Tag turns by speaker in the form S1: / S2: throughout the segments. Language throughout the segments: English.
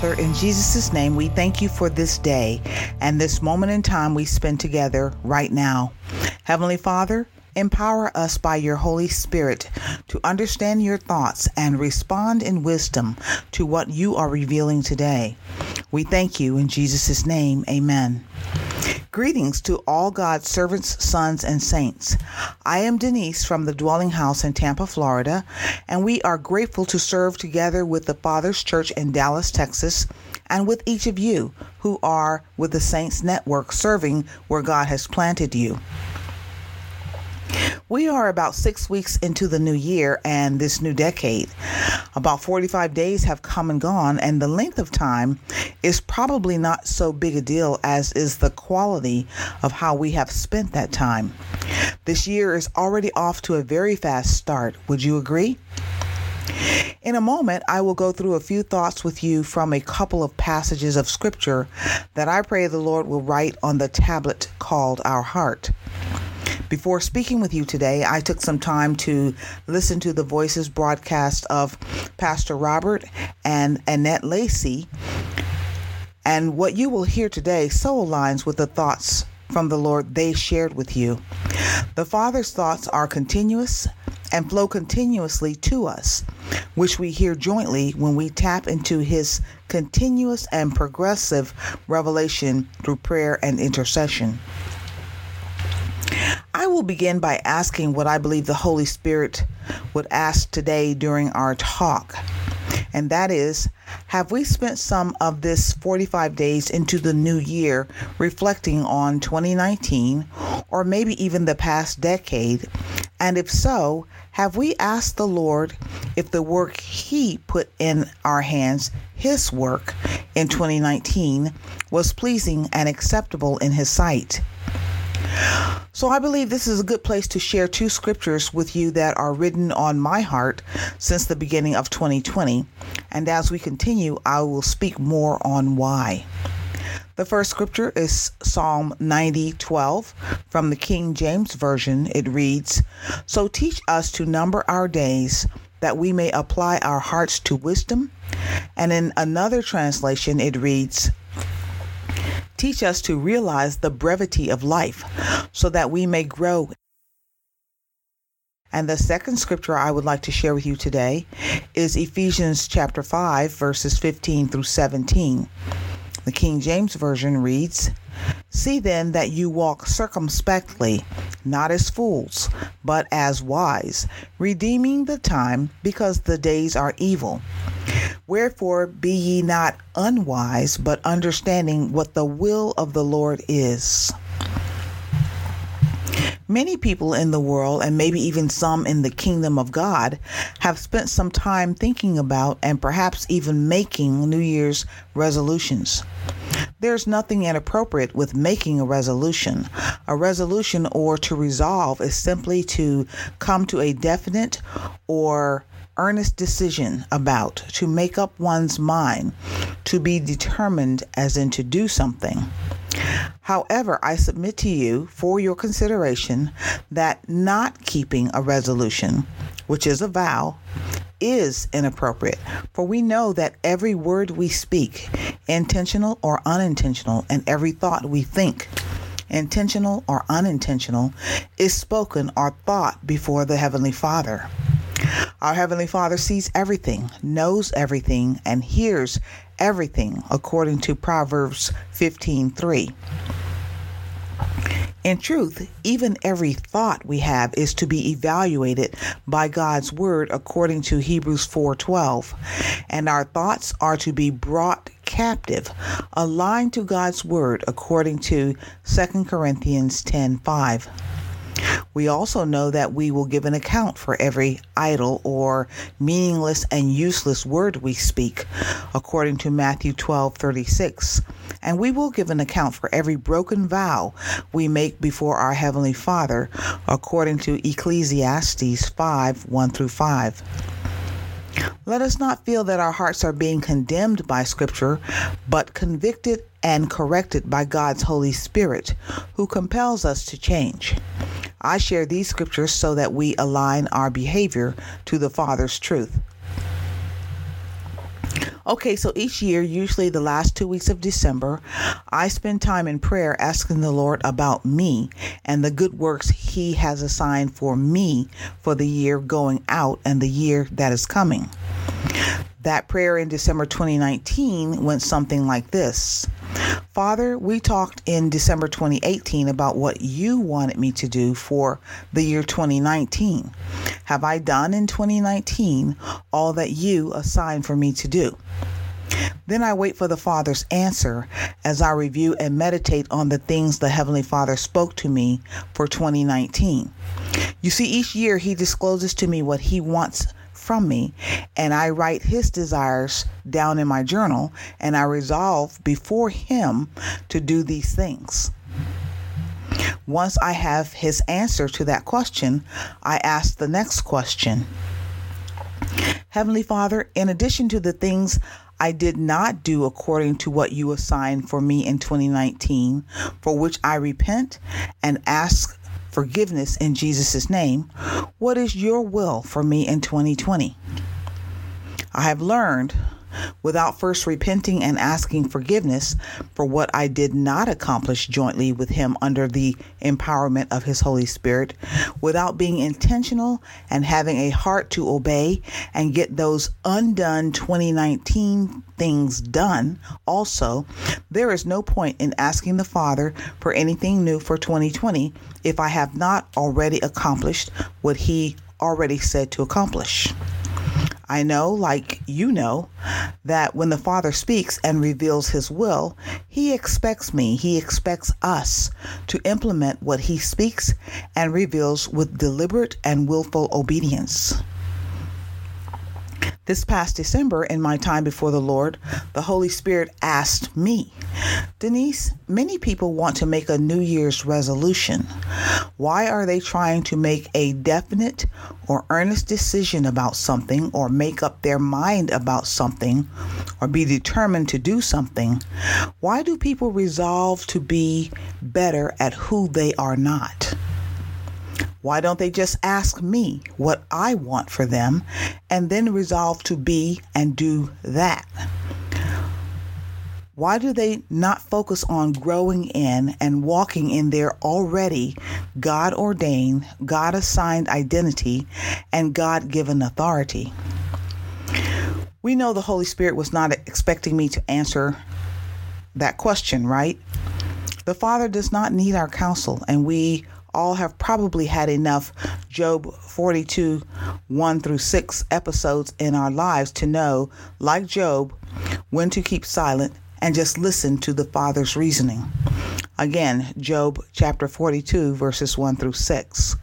S1: Father, in Jesus' name, we thank you for this day and this moment in time we spend together right now. Heavenly Father, Empower us by your Holy Spirit to understand your thoughts and respond in wisdom to what you are revealing today. We thank you in Jesus' name. Amen. Greetings to all God's servants, sons, and saints. I am Denise from the Dwelling House in Tampa, Florida, and we are grateful to serve together with the Father's Church in Dallas, Texas, and with each of you who are with the Saints Network serving where God has planted you. We are about six weeks into the new year and this new decade. About 45 days have come and gone, and the length of time is probably not so big a deal as is the quality of how we have spent that time. This year is already off to a very fast start. Would you agree? In a moment, I will go through a few thoughts with you from a couple of passages of Scripture that I pray the Lord will write on the tablet called our heart. Before speaking with you today, I took some time to listen to the voices broadcast of Pastor Robert and Annette Lacey. And what you will hear today so aligns with the thoughts from the Lord they shared with you. The Father's thoughts are continuous and flow continuously to us, which we hear jointly when we tap into His continuous and progressive revelation through prayer and intercession. I will begin by asking what I believe the Holy Spirit would ask today during our talk. And that is Have we spent some of this 45 days into the new year reflecting on 2019 or maybe even the past decade? And if so, have we asked the Lord if the work He put in our hands, His work in 2019, was pleasing and acceptable in His sight? So I believe this is a good place to share two scriptures with you that are written on my heart since the beginning of 2020. And as we continue, I will speak more on why. The first scripture is Psalm 90 12 from the King James Version. It reads, So teach us to number our days that we may apply our hearts to wisdom. And in another translation, it reads, Teach us to realize the brevity of life so that we may grow. And the second scripture I would like to share with you today is Ephesians chapter 5, verses 15 through 17. The King James Version reads, See then that you walk circumspectly, not as fools, but as wise, redeeming the time, because the days are evil. Wherefore be ye not unwise, but understanding what the will of the Lord is. Many people in the world, and maybe even some in the kingdom of God, have spent some time thinking about and perhaps even making New Year's resolutions. There's nothing inappropriate with making a resolution. A resolution or to resolve is simply to come to a definite or earnest decision about, to make up one's mind, to be determined as in to do something. However, I submit to you for your consideration that not keeping a resolution, which is a vow, is inappropriate, for we know that every word we speak, intentional or unintentional, and every thought we think, intentional or unintentional, is spoken or thought before the Heavenly Father. Our Heavenly Father sees everything, knows everything, and hears everything, according to Proverbs 15:3. In truth, even every thought we have is to be evaluated by God's word according to Hebrews 4:12, and our thoughts are to be brought captive, aligned to God's word according to 2 Corinthians 10:5. We also know that we will give an account for every idle or meaningless and useless word we speak, according to Matthew 12:36. And we will give an account for every broken vow we make before our heavenly Father, according to Ecclesiastes 5 1 through 5. Let us not feel that our hearts are being condemned by Scripture, but convicted and corrected by God's Holy Spirit, who compels us to change. I share these scriptures so that we align our behavior to the Father's truth. Okay, so each year, usually the last two weeks of December, I spend time in prayer asking the Lord about me and the good works He has assigned for me for the year going out and the year that is coming. That prayer in December 2019 went something like this Father, we talked in December 2018 about what you wanted me to do for the year 2019. Have I done in 2019 all that you assigned for me to do? Then I wait for the Father's answer as I review and meditate on the things the Heavenly Father spoke to me for 2019. You see, each year He discloses to me what He wants from me, and I write his desires down in my journal, and I resolve before him to do these things. Once I have his answer to that question, I ask the next question Heavenly Father, in addition to the things I did not do according to what you assigned for me in 2019, for which I repent and ask forgiveness in Jesus' name, what is your will for me in 2020? I have learned without first repenting and asking forgiveness for what I did not accomplish jointly with Him under the empowerment of His Holy Spirit, without being intentional and having a heart to obey and get those undone 2019 things done, also, there is no point in asking the Father for anything new for 2020 if I have not already accomplished what He already said to accomplish. I know, like you know, that when the Father speaks and reveals His will, He expects me, He expects us to implement what He speaks and reveals with deliberate and willful obedience. This past December, in my time before the Lord, the Holy Spirit asked me, Denise, many people want to make a New Year's resolution. Why are they trying to make a definite or earnest decision about something or make up their mind about something or be determined to do something? Why do people resolve to be better at who they are not? Why don't they just ask me what I want for them and then resolve to be and do that? Why do they not focus on growing in and walking in their already God ordained, God assigned identity and God given authority? We know the Holy Spirit was not expecting me to answer that question, right? The Father does not need our counsel, and we all have probably had enough Job 42 1 through 6 episodes in our lives to know, like Job, when to keep silent and just listen to the Father's reasoning. Again, Job chapter 42, verses 1 through 6.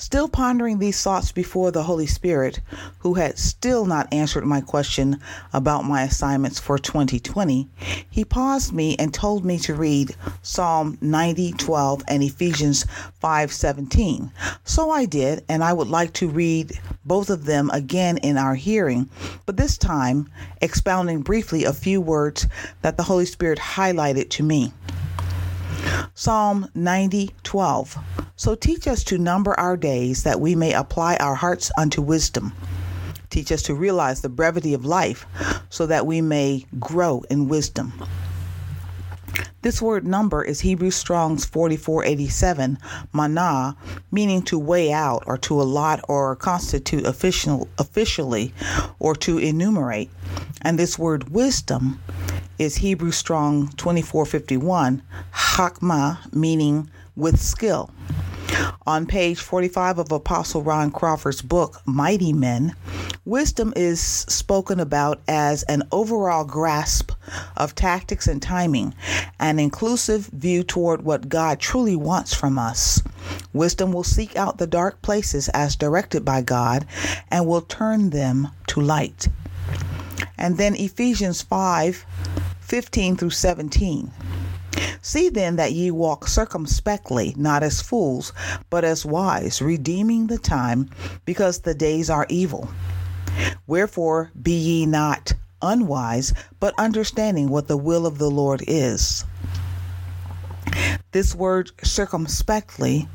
S1: Still pondering these thoughts before the Holy Spirit, who had still not answered my question about my assignments for 2020, he paused me and told me to read Psalm 90:12 and Ephesians 5:17. So I did, and I would like to read both of them again in our hearing, but this time expounding briefly a few words that the Holy Spirit highlighted to me. Psalm 90 12. So teach us to number our days that we may apply our hearts unto wisdom. Teach us to realize the brevity of life so that we may grow in wisdom. This word number is Hebrew Strong's 4487, mana, meaning to weigh out or to allot or constitute official, officially or to enumerate. And this word wisdom is Hebrew Strong 2451, hakma, meaning with skill. On page 45 of Apostle Ron Crawford's book, Mighty Men, wisdom is spoken about as an overall grasp of tactics and timing, an inclusive view toward what God truly wants from us. Wisdom will seek out the dark places as directed by God and will turn them to light. And then Ephesians 5 15 through 17. See then that ye walk circumspectly, not as fools, but as wise, redeeming the time, because the days are evil. Wherefore be ye not unwise, but understanding what the will of the Lord is. This word circumspectly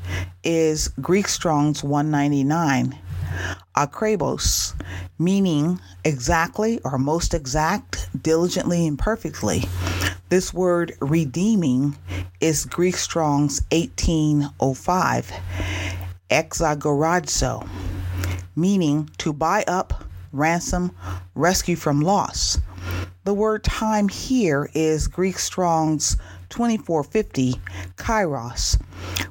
S1: is Greek Strong's 199 akrabos, meaning exactly or most exact, diligently and perfectly. This word redeeming is Greek Strong's 1805, exagorazo, meaning to buy up, ransom, rescue from loss. The word time here is Greek Strong's 2450, kairos,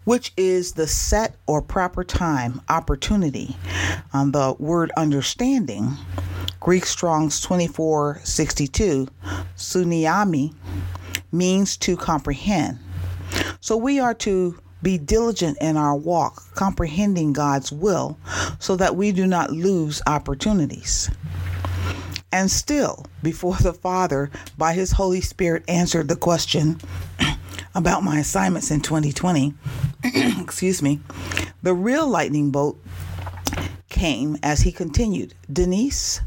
S1: which is the set or proper time, opportunity. On the word understanding, Greek Strong's 2462, suniami, means to comprehend. So we are to be diligent in our walk, comprehending God's will, so that we do not lose opportunities. And still, before the Father, by His Holy Spirit, answered the question about my assignments in 2020, excuse me, the real lightning bolt came as he continued Denise,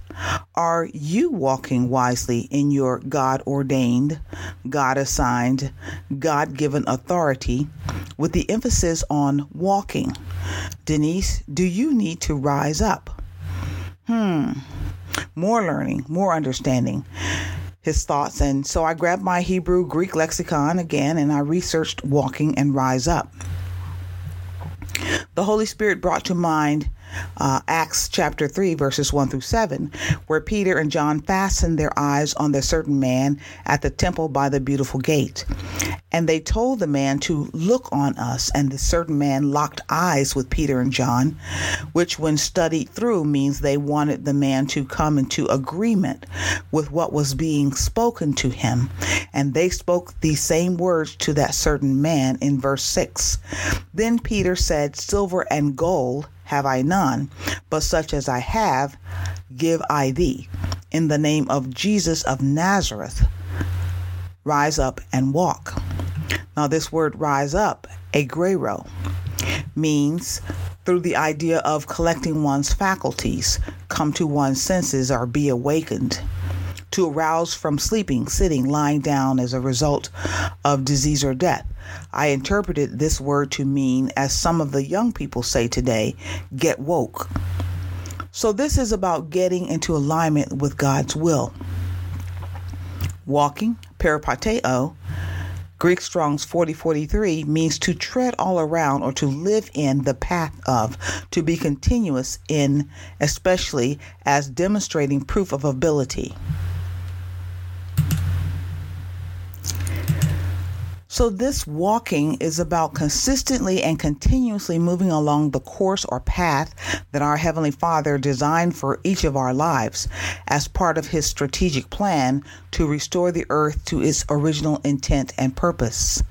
S1: are you walking wisely in your God ordained, God assigned, God given authority with the emphasis on walking? Denise, do you need to rise up? More learning, more understanding his thoughts. And so I grabbed my Hebrew Greek lexicon again and I researched walking and rise up. The Holy Spirit brought to mind uh, Acts chapter 3, verses 1 through 7, where Peter and John fastened their eyes on the certain man at the temple by the beautiful gate. And they told the man to look on us, and the certain man locked eyes with Peter and John, which, when studied through, means they wanted the man to come into agreement with what was being spoken to him. And they spoke these same words to that certain man in verse 6. Then Peter said, Silver and gold have I none, but such as I have, give I thee. In the name of Jesus of Nazareth, rise up and walk. Now, this word rise up, agrero, means through the idea of collecting one's faculties, come to one's senses, or be awakened to arouse from sleeping, sitting, lying down as a result of disease or death. I interpreted this word to mean, as some of the young people say today, get woke. So, this is about getting into alignment with God's will. Walking, peripateo, Greek Strong's 4043 means to tread all around or to live in the path of, to be continuous in, especially as demonstrating proof of ability. So, this walking is about consistently and continuously moving along the course or path that our Heavenly Father designed for each of our lives as part of His strategic plan to restore the earth to its original intent and purpose.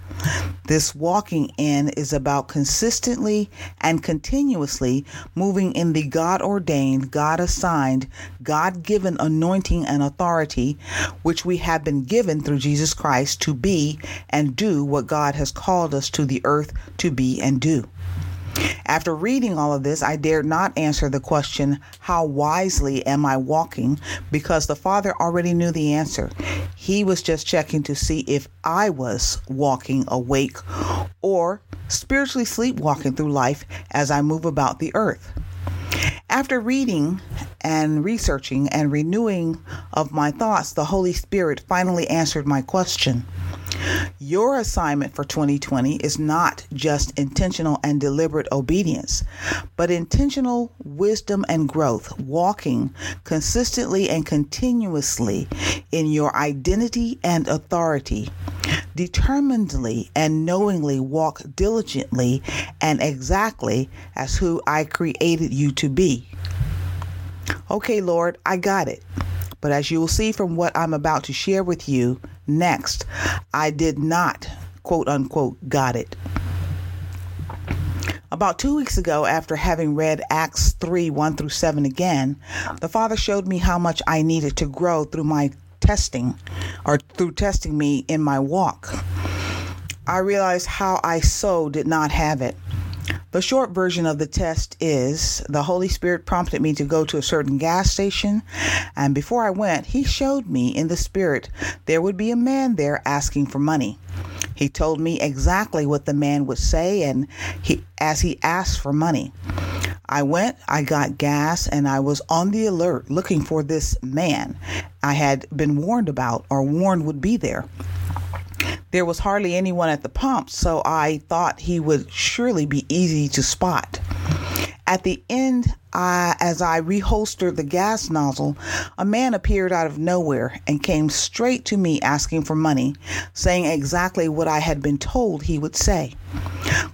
S1: This walking in is about consistently and continuously moving in the God ordained, God assigned, God given anointing and authority which we have been given through Jesus Christ to be and do what God has called us to the earth to be and do. After reading all of this, I dared not answer the question, How wisely am I walking? because the Father already knew the answer. He was just checking to see if I was walking awake or spiritually sleepwalking through life as I move about the earth. After reading and researching and renewing of my thoughts, the Holy Spirit finally answered my question. Your assignment for 2020 is not just intentional and deliberate obedience, but intentional wisdom and growth, walking consistently and continuously in your identity and authority. Determinedly and knowingly walk diligently and exactly as who I created you to be. Okay, Lord, I got it. But as you will see from what I'm about to share with you next, I did not, quote unquote, got it. About two weeks ago, after having read Acts 3 1 through 7 again, the Father showed me how much I needed to grow through my testing or through testing me in my walk. I realized how I so did not have it. The short version of the test is the Holy Spirit prompted me to go to a certain gas station, and before I went, He showed me in the Spirit there would be a man there asking for money. He told me exactly what the man would say, and he, as he asked for money, I went, I got gas, and I was on the alert looking for this man I had been warned about or warned would be there. There was hardly anyone at the pump, so I thought he would surely be easy to spot. At the end, I, as I reholstered the gas nozzle, a man appeared out of nowhere and came straight to me asking for money, saying exactly what I had been told he would say.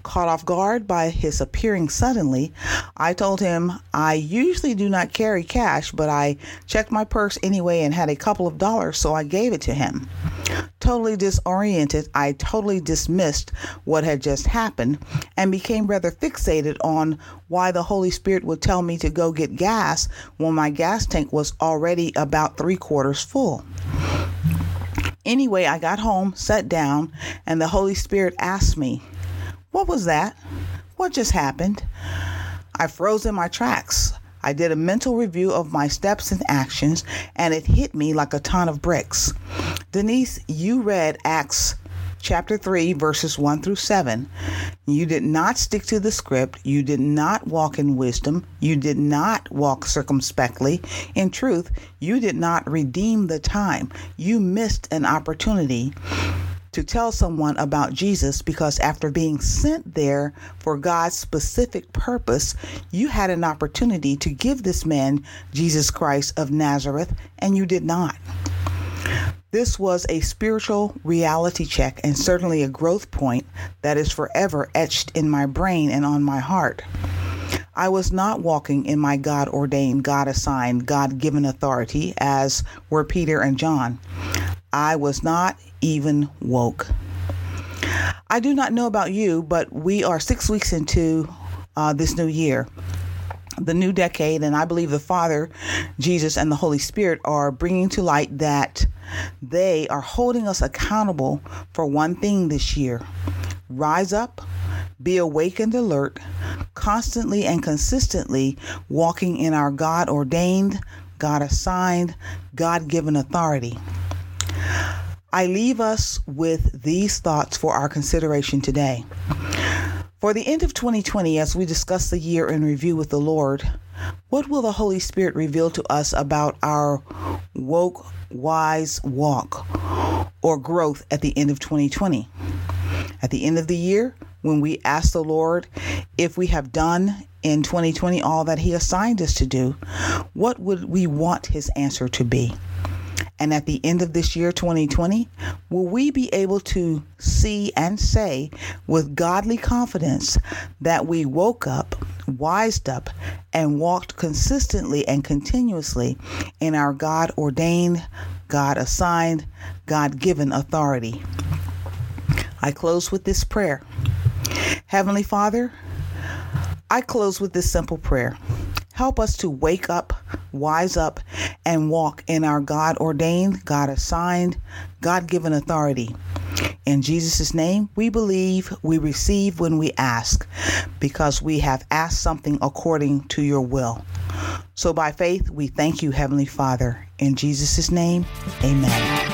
S1: Caught off guard by his appearing suddenly, I told him I usually do not carry cash, but I checked my purse anyway and had a couple of dollars, so I gave it to him. Totally disoriented, I totally dismissed what had just happened and became rather fixated on why the Holy Spirit would tell me to go get gas when my gas tank was already about three quarters full. Anyway, I got home, sat down, and the Holy Spirit asked me, What was that? What just happened? I froze in my tracks. I did a mental review of my steps and actions, and it hit me like a ton of bricks. Denise, you read Acts chapter 3, verses 1 through 7. You did not stick to the script. You did not walk in wisdom. You did not walk circumspectly. In truth, you did not redeem the time. You missed an opportunity to tell someone about Jesus because after being sent there for God's specific purpose, you had an opportunity to give this man Jesus Christ of Nazareth, and you did not. This was a spiritual reality check and certainly a growth point that is forever etched in my brain and on my heart. I was not walking in my God ordained, God assigned, God given authority as were Peter and John. I was not even woke. I do not know about you, but we are six weeks into uh, this new year, the new decade, and I believe the Father, Jesus, and the Holy Spirit are bringing to light that they are holding us accountable for one thing this year rise up, be awake and alert, constantly and consistently walking in our God ordained, God assigned, God given authority. I leave us with these thoughts for our consideration today. For the end of 2020, as we discuss the year in review with the Lord, what will the Holy Spirit reveal to us about our woke, wise walk or growth at the end of 2020? At the end of the year, when we ask the Lord if we have done in 2020 all that He assigned us to do, what would we want His answer to be? And at the end of this year, 2020, will we be able to see and say with godly confidence that we woke up, wised up, and walked consistently and continuously in our God ordained, God assigned, God given authority? I close with this prayer Heavenly Father, I close with this simple prayer. Help us to wake up, wise up, and walk in our God ordained, God assigned, God given authority. In Jesus' name, we believe we receive when we ask because we have asked something according to your will. So by faith, we thank you, Heavenly Father. In Jesus' name, amen.